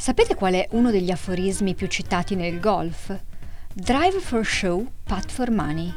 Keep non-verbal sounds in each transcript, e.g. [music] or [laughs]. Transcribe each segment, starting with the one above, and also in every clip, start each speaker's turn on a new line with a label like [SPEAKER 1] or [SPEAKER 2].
[SPEAKER 1] Sapete qual è uno degli aforismi più citati nel golf? Drive for show, putt for money.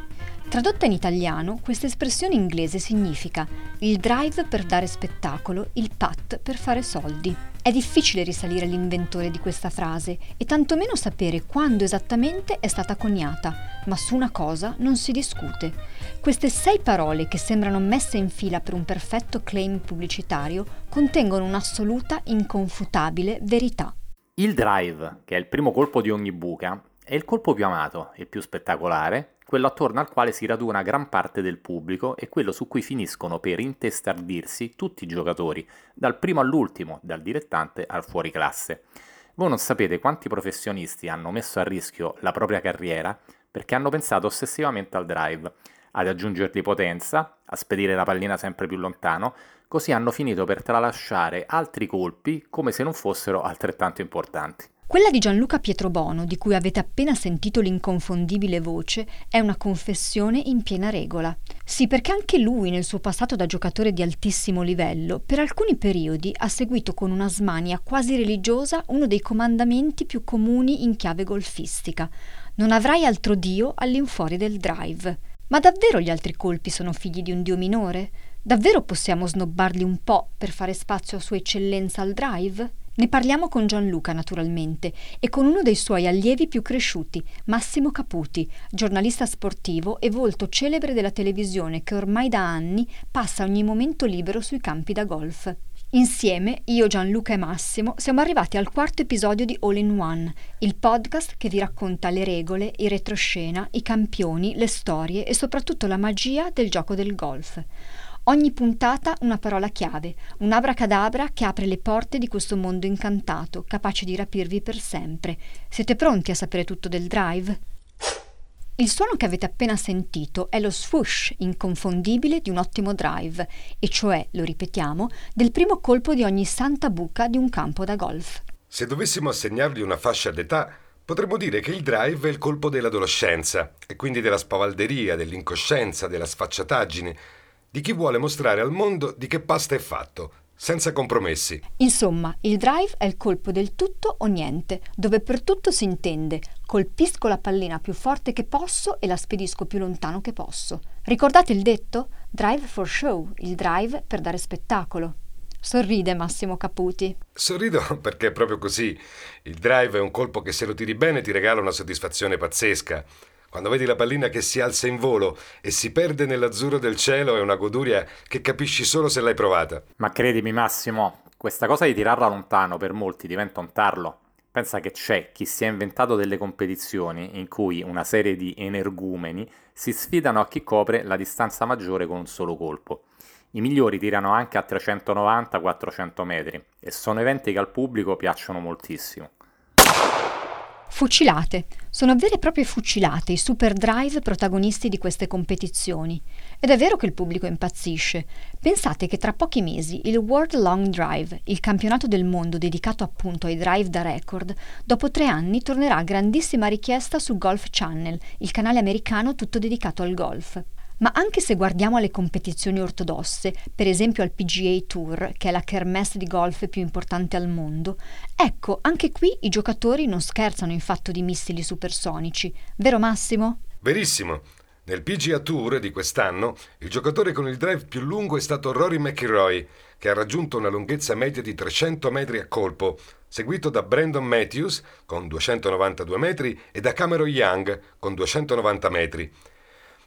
[SPEAKER 1] Tradotta in italiano, questa espressione inglese significa il drive per dare spettacolo, il putt per fare soldi. È difficile risalire all'inventore di questa frase e tantomeno sapere quando esattamente è stata coniata, ma su una cosa non si discute. Queste sei parole che sembrano messe in fila per un perfetto claim pubblicitario contengono un'assoluta, inconfutabile verità.
[SPEAKER 2] Il drive, che è il primo colpo di ogni buca, è il colpo più amato e più spettacolare, quello attorno al quale si raduna gran parte del pubblico e quello su cui finiscono per intestardirsi tutti i giocatori, dal primo all'ultimo, dal dilettante al fuoriclasse. Voi non sapete quanti professionisti hanno messo a rischio la propria carriera perché hanno pensato ossessivamente al drive, ad aggiungergli potenza, a spedire la pallina sempre più lontano, così hanno finito per tralasciare altri colpi come se non fossero altrettanto importanti.
[SPEAKER 1] Quella di Gianluca Pietrobono, di cui avete appena sentito l'inconfondibile voce, è una confessione in piena regola. Sì, perché anche lui, nel suo passato da giocatore di altissimo livello, per alcuni periodi ha seguito con una smania quasi religiosa uno dei comandamenti più comuni in chiave golfistica. Non avrai altro dio all'infuori del drive. Ma davvero gli altri colpi sono figli di un dio minore? Davvero possiamo snobbarli un po' per fare spazio a Sua Eccellenza al drive? Ne parliamo con Gianluca naturalmente e con uno dei suoi allievi più cresciuti, Massimo Caputi, giornalista sportivo e volto celebre della televisione che ormai da anni passa ogni momento libero sui campi da golf. Insieme, io, Gianluca e Massimo, siamo arrivati al quarto episodio di All in One, il podcast che vi racconta le regole, i retroscena, i campioni, le storie e soprattutto la magia del gioco del golf. Ogni puntata una parola chiave, un abracadabra che apre le porte di questo mondo incantato, capace di rapirvi per sempre. Siete pronti a sapere tutto del drive? Il suono che avete appena sentito è lo swoosh inconfondibile di un ottimo drive, e cioè, lo ripetiamo, del primo colpo di ogni santa buca di un campo da golf.
[SPEAKER 3] Se dovessimo assegnargli una fascia d'età, potremmo dire che il drive è il colpo dell'adolescenza, e quindi della spavalderia, dell'incoscienza, della sfacciataggine, di chi vuole mostrare al mondo di che pasta è fatto, senza compromessi.
[SPEAKER 1] Insomma, il drive è il colpo del tutto o niente, dove per tutto si intende colpisco la pallina più forte che posso e la spedisco più lontano che posso. Ricordate il detto? Drive for show, il drive per dare spettacolo. Sorride Massimo Caputi.
[SPEAKER 3] Sorrido [laughs] perché è proprio così. Il drive è un colpo che se lo tiri bene ti regala una soddisfazione pazzesca. Quando vedi la pallina che si alza in volo e si perde nell'azzurro del cielo è una goduria che capisci solo se l'hai provata.
[SPEAKER 2] Ma credimi Massimo, questa cosa di tirarla lontano per molti diventa un tarlo. Pensa che c'è chi si è inventato delle competizioni in cui una serie di energumeni si sfidano a chi copre la distanza maggiore con un solo colpo. I migliori tirano anche a 390-400 metri e sono eventi che al pubblico piacciono moltissimo.
[SPEAKER 1] Fucilate. Sono vere e proprie fucilate i super drive protagonisti di queste competizioni. Ed è vero che il pubblico impazzisce. Pensate che tra pochi mesi il World Long Drive, il campionato del mondo dedicato appunto ai drive da record, dopo tre anni tornerà a grandissima richiesta su Golf Channel, il canale americano tutto dedicato al golf. Ma anche se guardiamo alle competizioni ortodosse, per esempio al PGA Tour, che è la kermesse di golf più importante al mondo, ecco, anche qui i giocatori non scherzano in fatto di missili supersonici. Vero Massimo?
[SPEAKER 3] Verissimo. Nel PGA Tour di quest'anno, il giocatore con il drive più lungo è stato Rory McIlroy, che ha raggiunto una lunghezza media di 300 metri a colpo, seguito da Brandon Matthews con 292 metri e da Cameron Young con 290 metri.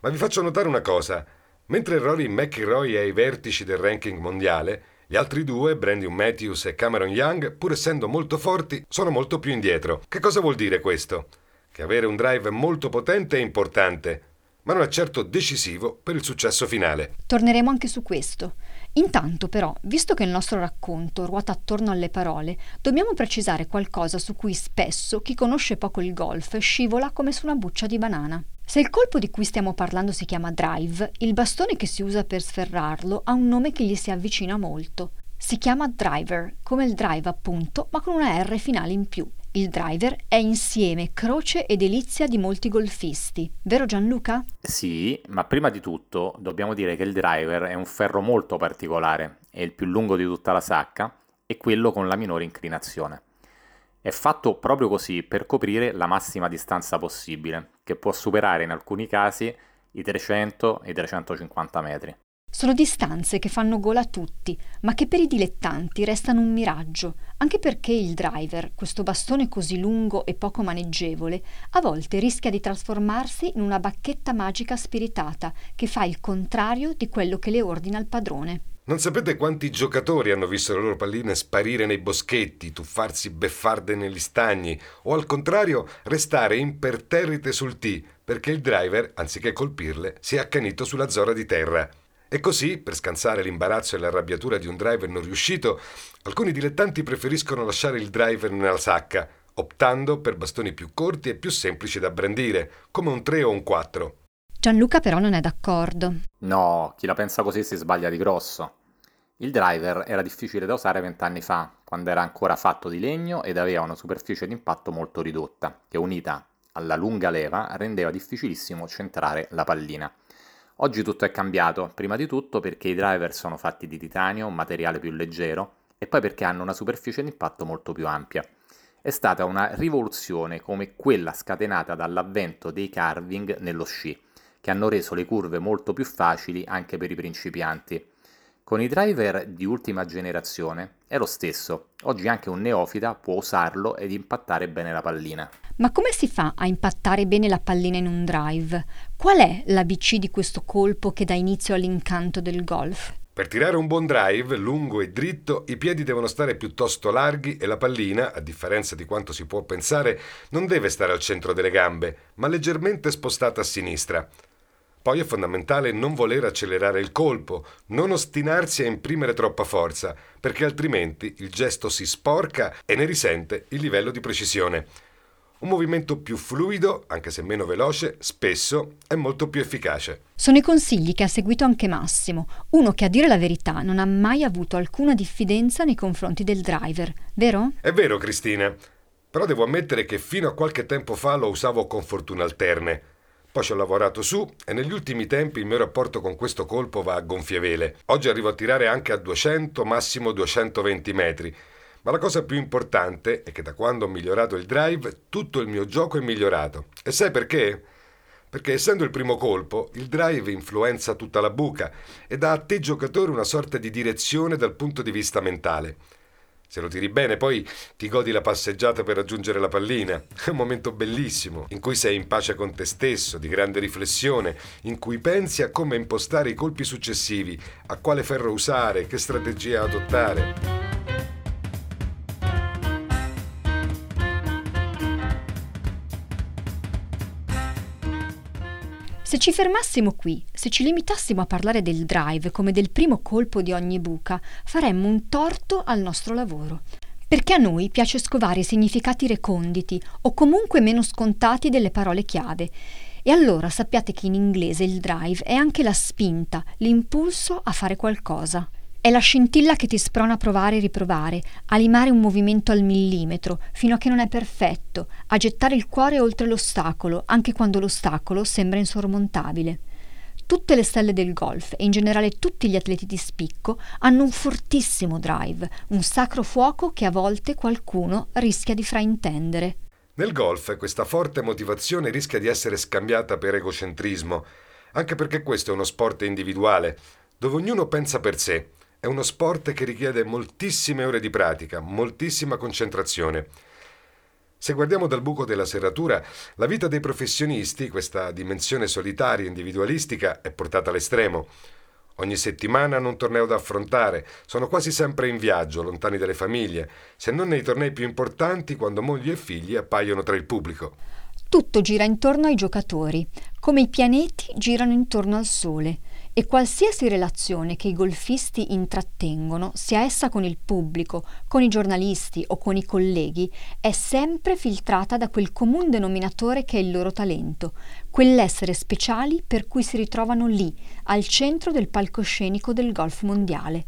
[SPEAKER 3] Ma vi faccio notare una cosa. Mentre Rory McIlroy è ai vertici del ranking mondiale, gli altri due, Brandon Matthews e Cameron Young, pur essendo molto forti, sono molto più indietro. Che cosa vuol dire questo? Che avere un drive molto potente è importante, ma non è certo decisivo per il successo finale.
[SPEAKER 1] Torneremo anche su questo. Intanto però, visto che il nostro racconto ruota attorno alle parole, dobbiamo precisare qualcosa su cui spesso chi conosce poco il golf scivola come su una buccia di banana. Se il colpo di cui stiamo parlando si chiama drive, il bastone che si usa per sferrarlo ha un nome che gli si avvicina molto. Si chiama driver, come il drive appunto, ma con una R finale in più. Il driver è insieme croce e delizia di molti golfisti, vero Gianluca?
[SPEAKER 2] Sì, ma prima di tutto dobbiamo dire che il driver è un ferro molto particolare, è il più lungo di tutta la sacca e quello con la minore inclinazione. È fatto proprio così per coprire la massima distanza possibile, che può superare in alcuni casi i 300 e i 350 metri.
[SPEAKER 1] Sono distanze che fanno gola a tutti, ma che per i dilettanti restano un miraggio, anche perché il driver, questo bastone così lungo e poco maneggevole, a volte rischia di trasformarsi in una bacchetta magica spiritata che fa il contrario di quello che le ordina il padrone.
[SPEAKER 3] Non sapete quanti giocatori hanno visto le loro palline sparire nei boschetti, tuffarsi beffarde negli stagni o al contrario restare imperterrite sul tee perché il driver, anziché colpirle, si è accanito sulla zona di terra. E così, per scansare l'imbarazzo e l'arrabbiatura di un driver non riuscito, alcuni dilettanti preferiscono lasciare il driver nella sacca, optando per bastoni più corti e più semplici da brandire, come un 3 o un 4.
[SPEAKER 1] Gianluca però non è d'accordo.
[SPEAKER 2] No, chi la pensa così si sbaglia di grosso. Il driver era difficile da usare vent'anni fa, quando era ancora fatto di legno ed aveva una superficie d'impatto molto ridotta, che unita alla lunga leva rendeva difficilissimo centrare la pallina. Oggi tutto è cambiato, prima di tutto perché i driver sono fatti di titanio, un materiale più leggero, e poi perché hanno una superficie di impatto molto più ampia. È stata una rivoluzione come quella scatenata dall'avvento dei carving nello sci, che hanno reso le curve molto più facili anche per i principianti. Con i driver di ultima generazione è lo stesso, oggi anche un neofita può usarlo ed impattare bene la pallina.
[SPEAKER 1] Ma come si fa a impattare bene la pallina in un drive? Qual è l'ABC di questo colpo che dà inizio all'incanto del golf?
[SPEAKER 3] Per tirare un buon drive, lungo e dritto, i piedi devono stare piuttosto larghi e la pallina, a differenza di quanto si può pensare, non deve stare al centro delle gambe, ma leggermente spostata a sinistra. Poi è fondamentale non voler accelerare il colpo, non ostinarsi a imprimere troppa forza, perché altrimenti il gesto si sporca e ne risente il livello di precisione. Un movimento più fluido, anche se meno veloce, spesso è molto più efficace.
[SPEAKER 1] Sono i consigli che ha seguito anche Massimo, uno che a dire la verità non ha mai avuto alcuna diffidenza nei confronti del driver, vero?
[SPEAKER 3] È vero, Cristina. Però devo ammettere che fino a qualche tempo fa lo usavo con fortuna alterne. Poi ci ho lavorato su e negli ultimi tempi il mio rapporto con questo colpo va a gonfie vele. Oggi arrivo a tirare anche a 200, massimo 220 metri ma la cosa più importante è che da quando ho migliorato il drive, tutto il mio gioco è migliorato. E sai perché? Perché essendo il primo colpo, il drive influenza tutta la buca e dà a te giocatore una sorta di direzione dal punto di vista mentale. Se lo tiri bene, poi ti godi la passeggiata per raggiungere la pallina. [laughs] È un momento bellissimo, in cui sei in pace con te stesso, di grande riflessione, in cui pensi a come impostare i colpi successivi, a quale ferro usare, che strategia adottare.
[SPEAKER 1] Se ci fermassimo qui, se ci limitassimo a parlare del drive come del primo colpo di ogni buca, faremmo un torto al nostro lavoro. Perché a noi piace scovare i significati reconditi o comunque meno scontati delle parole chiave. E allora sappiate che in inglese il drive è anche la spinta, l'impulso a fare qualcosa. È la scintilla che ti sprona a provare e riprovare, a limare un movimento al millimetro, fino a che non è perfetto, a gettare il cuore oltre l'ostacolo, anche quando l'ostacolo sembra insormontabile. Tutte le stelle del golf e in generale tutti gli atleti di spicco hanno un fortissimo drive, un sacro fuoco che a volte qualcuno rischia di fraintendere.
[SPEAKER 3] Nel golf questa forte motivazione rischia di essere scambiata per egocentrismo, anche perché questo è uno sport individuale, dove ognuno pensa per sé è uno sport che richiede moltissime ore di pratica, moltissima concentrazione. Se guardiamo dal buco della serratura, la vita dei professionisti, questa dimensione solitaria e individualistica, è portata all'estremo. Ogni settimana hanno un torneo da affrontare, sono quasi sempre in viaggio, lontani dalle famiglie, se non nei tornei più importanti quando mogli e figli appaiono tra il pubblico.
[SPEAKER 1] Tutto gira intorno ai giocatori, come i pianeti girano intorno al Sole. E qualsiasi relazione che i golfisti intrattengono, sia essa con il pubblico, con i giornalisti o con i colleghi, è sempre filtrata da quel comune denominatore che è il loro talento, quell'essere speciali per cui si ritrovano lì, al centro del palcoscenico del golf mondiale.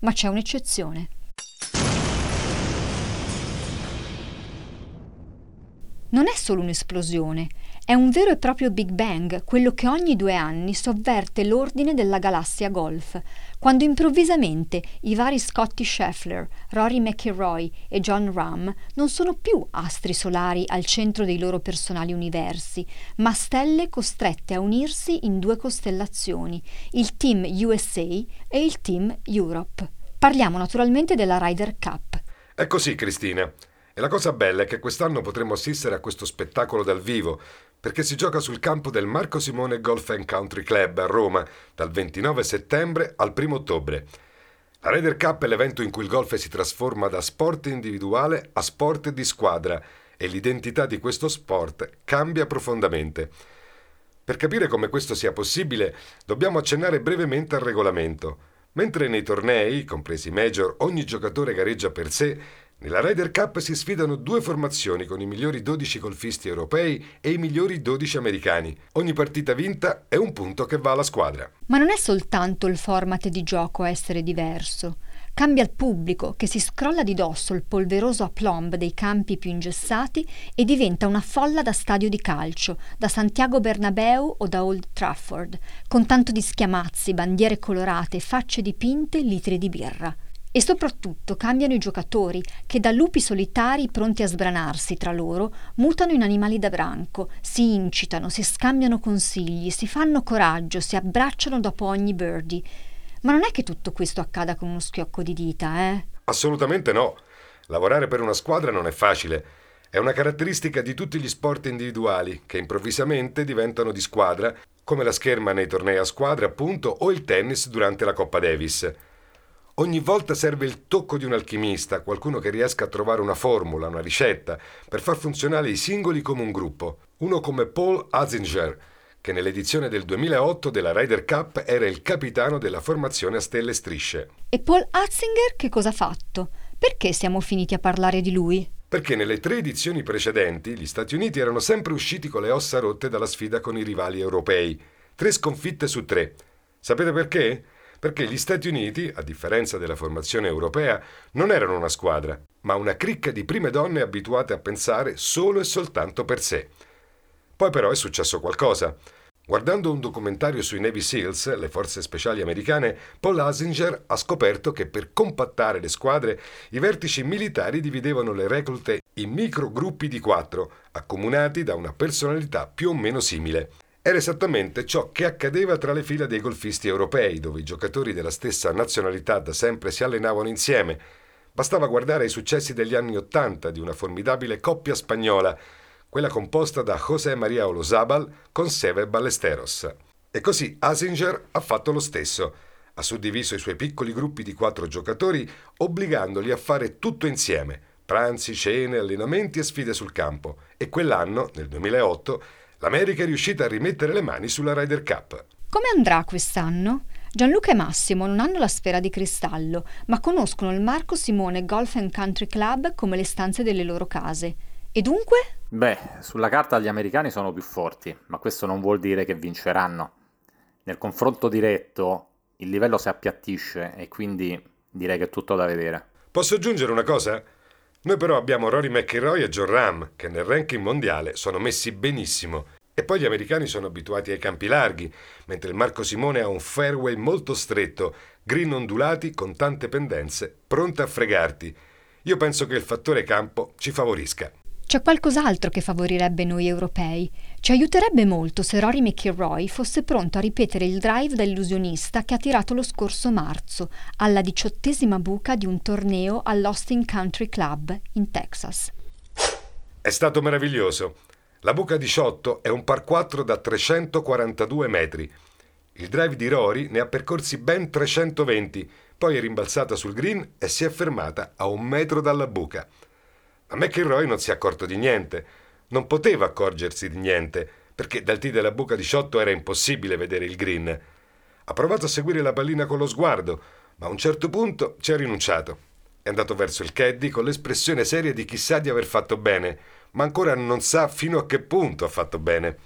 [SPEAKER 1] Ma c'è un'eccezione. Non è solo un'esplosione, è un vero e proprio Big Bang, quello che ogni due anni sovverte l'ordine della galassia golf, quando improvvisamente i vari Scotty Scheffler, Rory McIlroy e John Rahm non sono più astri solari al centro dei loro personali universi, ma stelle costrette a unirsi in due costellazioni, il Team USA e il Team Europe. Parliamo naturalmente della Ryder Cup.
[SPEAKER 3] È così, Cristina. E la cosa bella è che quest'anno potremo assistere a questo spettacolo dal vivo, perché si gioca sul campo del Marco Simone Golf and Country Club a Roma dal 29 settembre al 1 ottobre. La Ryder Cup è l'evento in cui il golf si trasforma da sport individuale a sport di squadra e l'identità di questo sport cambia profondamente. Per capire come questo sia possibile, dobbiamo accennare brevemente al regolamento. Mentre nei tornei, compresi i major, ogni giocatore gareggia per sé, nella Ryder Cup si sfidano due formazioni con i migliori 12 golfisti europei e i migliori 12 americani. Ogni partita vinta è un punto che va alla squadra.
[SPEAKER 1] Ma non è soltanto il format di gioco a essere diverso. Cambia il pubblico che si scrolla di dosso il polveroso aplomb dei campi più ingessati e diventa una folla da stadio di calcio, da Santiago Bernabeu o da Old Trafford, con tanto di schiamazzi, bandiere colorate, facce dipinte, litri di birra. E soprattutto cambiano i giocatori, che da lupi solitari pronti a sbranarsi tra loro, mutano in animali da branco, si incitano, si scambiano consigli, si fanno coraggio, si abbracciano dopo ogni birdie. Ma non è che tutto questo accada con uno schiocco di dita, eh?
[SPEAKER 3] Assolutamente no. Lavorare per una squadra non è facile. È una caratteristica di tutti gli sport individuali, che improvvisamente diventano di squadra, come la scherma nei tornei a squadra, appunto, o il tennis durante la Coppa Davis. Ogni volta serve il tocco di un alchimista, qualcuno che riesca a trovare una formula, una ricetta, per far funzionare i singoli come un gruppo. Uno come Paul Azinger, che nell'edizione del 2008 della Ryder Cup era il capitano della formazione a stelle strisce.
[SPEAKER 1] E Paul Azinger che cosa ha fatto? Perché siamo finiti a parlare di lui?
[SPEAKER 3] Perché nelle tre edizioni precedenti gli Stati Uniti erano sempre usciti con le ossa rotte dalla sfida con i rivali europei. Tre sconfitte su tre. Sapete perché? Perché gli Stati Uniti, a differenza della formazione europea, non erano una squadra, ma una cricca di prime donne abituate a pensare solo e soltanto per sé. Poi però è successo qualcosa. Guardando un documentario sui Navy SEALs, le forze speciali americane, Paul Asinger ha scoperto che per compattare le squadre i vertici militari dividevano le reclute in microgruppi di quattro, accomunati da una personalità più o meno simile. Era esattamente ciò che accadeva tra le fila dei golfisti europei, dove i giocatori della stessa nazionalità da sempre si allenavano insieme. Bastava guardare i successi degli anni Ottanta di una formidabile coppia spagnola, quella composta da José María Olozabal con Seve Ballesteros. E così Asinger ha fatto lo stesso. Ha suddiviso i suoi piccoli gruppi di quattro giocatori, obbligandoli a fare tutto insieme, pranzi, cene, allenamenti e sfide sul campo. E quell'anno, nel 2008, l'America è riuscita a rimettere le mani sulla Ryder Cup.
[SPEAKER 1] Come andrà quest'anno? Gianluca e Massimo non hanno la sfera di cristallo, ma conoscono il Marco Simone Golf and Country Club come le stanze delle loro case. E dunque?
[SPEAKER 2] Beh, sulla carta gli americani sono più forti, ma questo non vuol dire che vinceranno. Nel confronto diretto il livello si appiattisce e quindi direi che è tutto da vedere.
[SPEAKER 3] Posso aggiungere una cosa? Noi però abbiamo Rory McIlroy e John Ram, che nel ranking mondiale sono messi benissimo. E poi gli americani sono abituati ai campi larghi, mentre il Marco Simone ha un fairway molto stretto, green ondulati con tante pendenze, pronte a fregarti. Io penso che il fattore campo ci favorisca.
[SPEAKER 1] C'è qualcos'altro che favorirebbe noi europei. Ci aiuterebbe molto se Rory McIlroy fosse pronto a ripetere il drive da illusionista che ha tirato lo scorso marzo, alla diciottesima buca di un torneo all'Austin Country Club in Texas.
[SPEAKER 3] È stato meraviglioso. La buca 18 è un par 4 da 342 metri. Il drive di Rory ne ha percorsi ben 320, poi è rimbalzata sul green e si è fermata a un metro dalla buca. Ma McIlroy non si è accorto di niente. Non poteva accorgersi di niente, perché dal tee della buca 18 era impossibile vedere il green. Ha provato a seguire la pallina con lo sguardo, ma a un certo punto ci ha rinunciato. È andato verso il caddy con l'espressione seria di chi sa di aver fatto bene, ma ancora non sa fino a che punto ha fatto bene.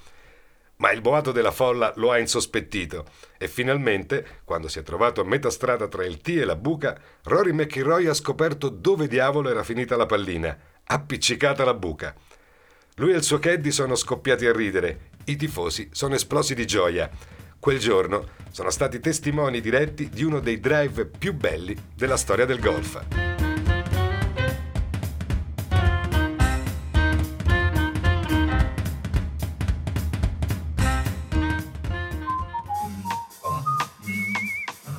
[SPEAKER 3] Ma il boato della folla lo ha insospettito e finalmente, quando si è trovato a metà strada tra il T e la buca, Rory McIlroy ha scoperto dove diavolo era finita la pallina, appiccicata alla buca. Lui e il suo caddy sono scoppiati a ridere, i tifosi sono esplosi di gioia. Quel giorno sono stati testimoni diretti di uno dei drive più belli della storia del golf.